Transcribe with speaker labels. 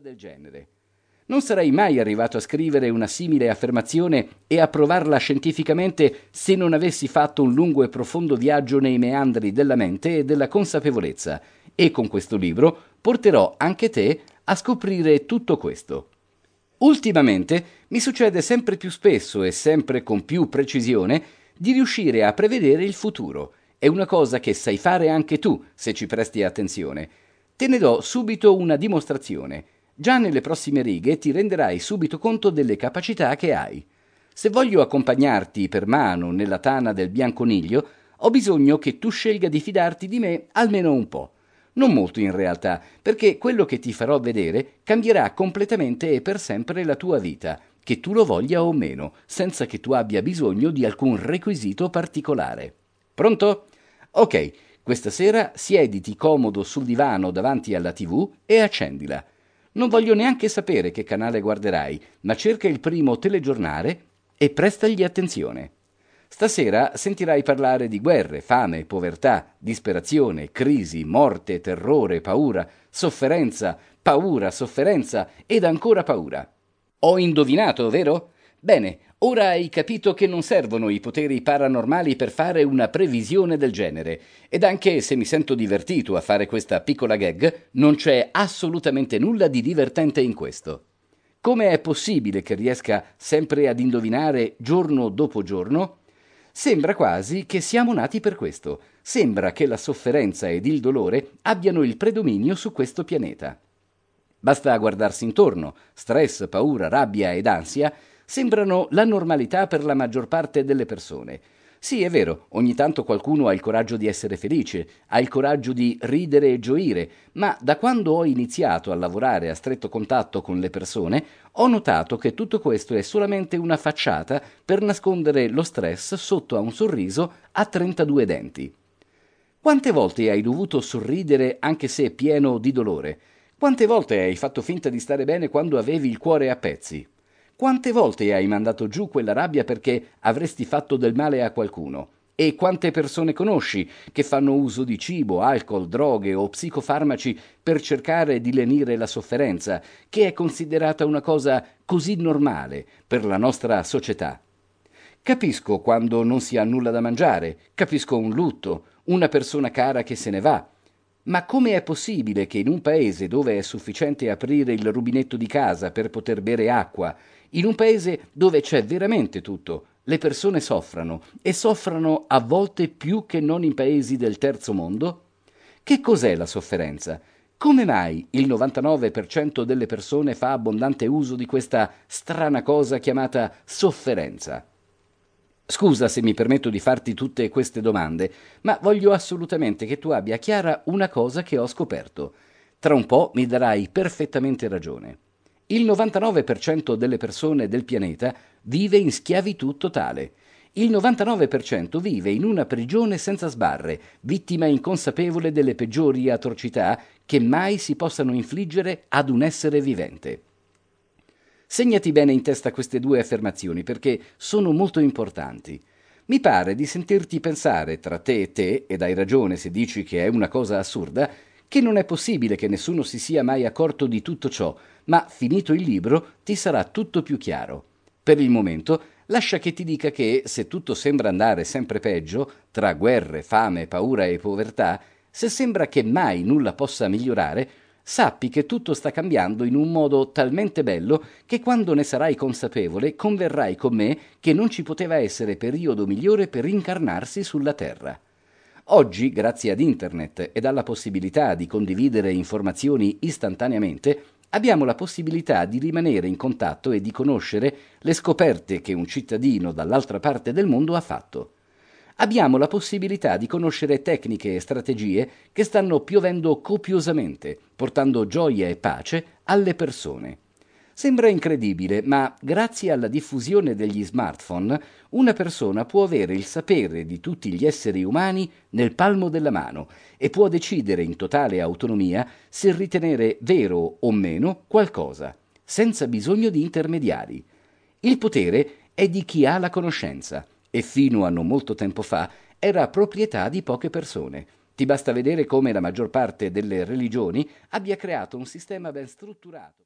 Speaker 1: del genere. Non sarei mai arrivato a scrivere una simile affermazione e a provarla scientificamente se non avessi fatto un lungo e profondo viaggio nei meandri della mente e della consapevolezza, e con questo libro porterò anche te a scoprire tutto questo. Ultimamente mi succede sempre più spesso e sempre con più precisione di riuscire a prevedere il futuro. È una cosa che sai fare anche tu, se ci presti attenzione. Te ne do subito una dimostrazione. Già nelle prossime righe ti renderai subito conto delle capacità che hai. Se voglio accompagnarti per mano nella tana del bianconiglio, ho bisogno che tu scelga di fidarti di me almeno un po'. Non molto in realtà, perché quello che ti farò vedere cambierà completamente e per sempre la tua vita, che tu lo voglia o meno, senza che tu abbia bisogno di alcun requisito particolare. Pronto? Ok, questa sera siediti comodo sul divano davanti alla tv e accendila. Non voglio neanche sapere che canale guarderai, ma cerca il primo telegiornale e prestagli attenzione. Stasera sentirai parlare di guerre, fame, povertà, disperazione, crisi, morte, terrore, paura, sofferenza, paura, sofferenza ed ancora paura. Ho indovinato, vero? Bene, ora hai capito che non servono i poteri paranormali per fare una previsione del genere, ed anche se mi sento divertito a fare questa piccola gag, non c'è assolutamente nulla di divertente in questo. Come è possibile che riesca sempre ad indovinare giorno dopo giorno? Sembra quasi che siamo nati per questo. Sembra che la sofferenza ed il dolore abbiano il predominio su questo pianeta. Basta guardarsi intorno. Stress, paura, rabbia ed ansia sembrano la normalità per la maggior parte delle persone. Sì, è vero, ogni tanto qualcuno ha il coraggio di essere felice, ha il coraggio di ridere e gioire, ma da quando ho iniziato a lavorare a stretto contatto con le persone, ho notato che tutto questo è solamente una facciata per nascondere lo stress sotto a un sorriso a 32 denti. Quante volte hai dovuto sorridere anche se pieno di dolore? Quante volte hai fatto finta di stare bene quando avevi il cuore a pezzi? Quante volte hai mandato giù quella rabbia perché avresti fatto del male a qualcuno? E quante persone conosci che fanno uso di cibo, alcol, droghe o psicofarmaci per cercare di lenire la sofferenza, che è considerata una cosa così normale per la nostra società? Capisco quando non si ha nulla da mangiare, capisco un lutto, una persona cara che se ne va, ma come è possibile che in un paese dove è sufficiente aprire il rubinetto di casa per poter bere acqua in un paese dove c'è veramente tutto, le persone soffrano e soffrano a volte più che non in paesi del terzo mondo? Che cos'è la sofferenza? Come mai il 99% delle persone fa abbondante uso di questa strana cosa chiamata sofferenza? Scusa se mi permetto di farti tutte queste domande, ma voglio assolutamente che tu abbia chiara una cosa che ho scoperto. Tra un po' mi darai perfettamente ragione. Il 99% delle persone del pianeta vive in schiavitù totale. Il 99% vive in una prigione senza sbarre, vittima inconsapevole delle peggiori atrocità che mai si possano infliggere ad un essere vivente. Segnati bene in testa queste due affermazioni perché sono molto importanti. Mi pare di sentirti pensare tra te e te, ed hai ragione se dici che è una cosa assurda, che non è possibile che nessuno si sia mai accorto di tutto ciò, ma finito il libro ti sarà tutto più chiaro. Per il momento lascia che ti dica che, se tutto sembra andare sempre peggio, tra guerre, fame, paura e povertà, se sembra che mai nulla possa migliorare, sappi che tutto sta cambiando in un modo talmente bello che quando ne sarai consapevole converrai con me che non ci poteva essere periodo migliore per incarnarsi sulla Terra. Oggi, grazie ad Internet ed alla possibilità di condividere informazioni istantaneamente, abbiamo la possibilità di rimanere in contatto e di conoscere le scoperte che un cittadino dall'altra parte del mondo ha fatto. Abbiamo la possibilità di conoscere tecniche e strategie che stanno piovendo copiosamente, portando gioia e pace alle persone. Sembra incredibile, ma grazie alla diffusione degli smartphone una persona può avere il sapere di tutti gli esseri umani nel palmo della mano e può decidere in totale autonomia se ritenere vero o meno qualcosa, senza bisogno di intermediari. Il potere è di chi ha la conoscenza e fino a non molto tempo fa era proprietà di poche persone. Ti basta vedere come la maggior parte delle religioni abbia creato un sistema ben strutturato.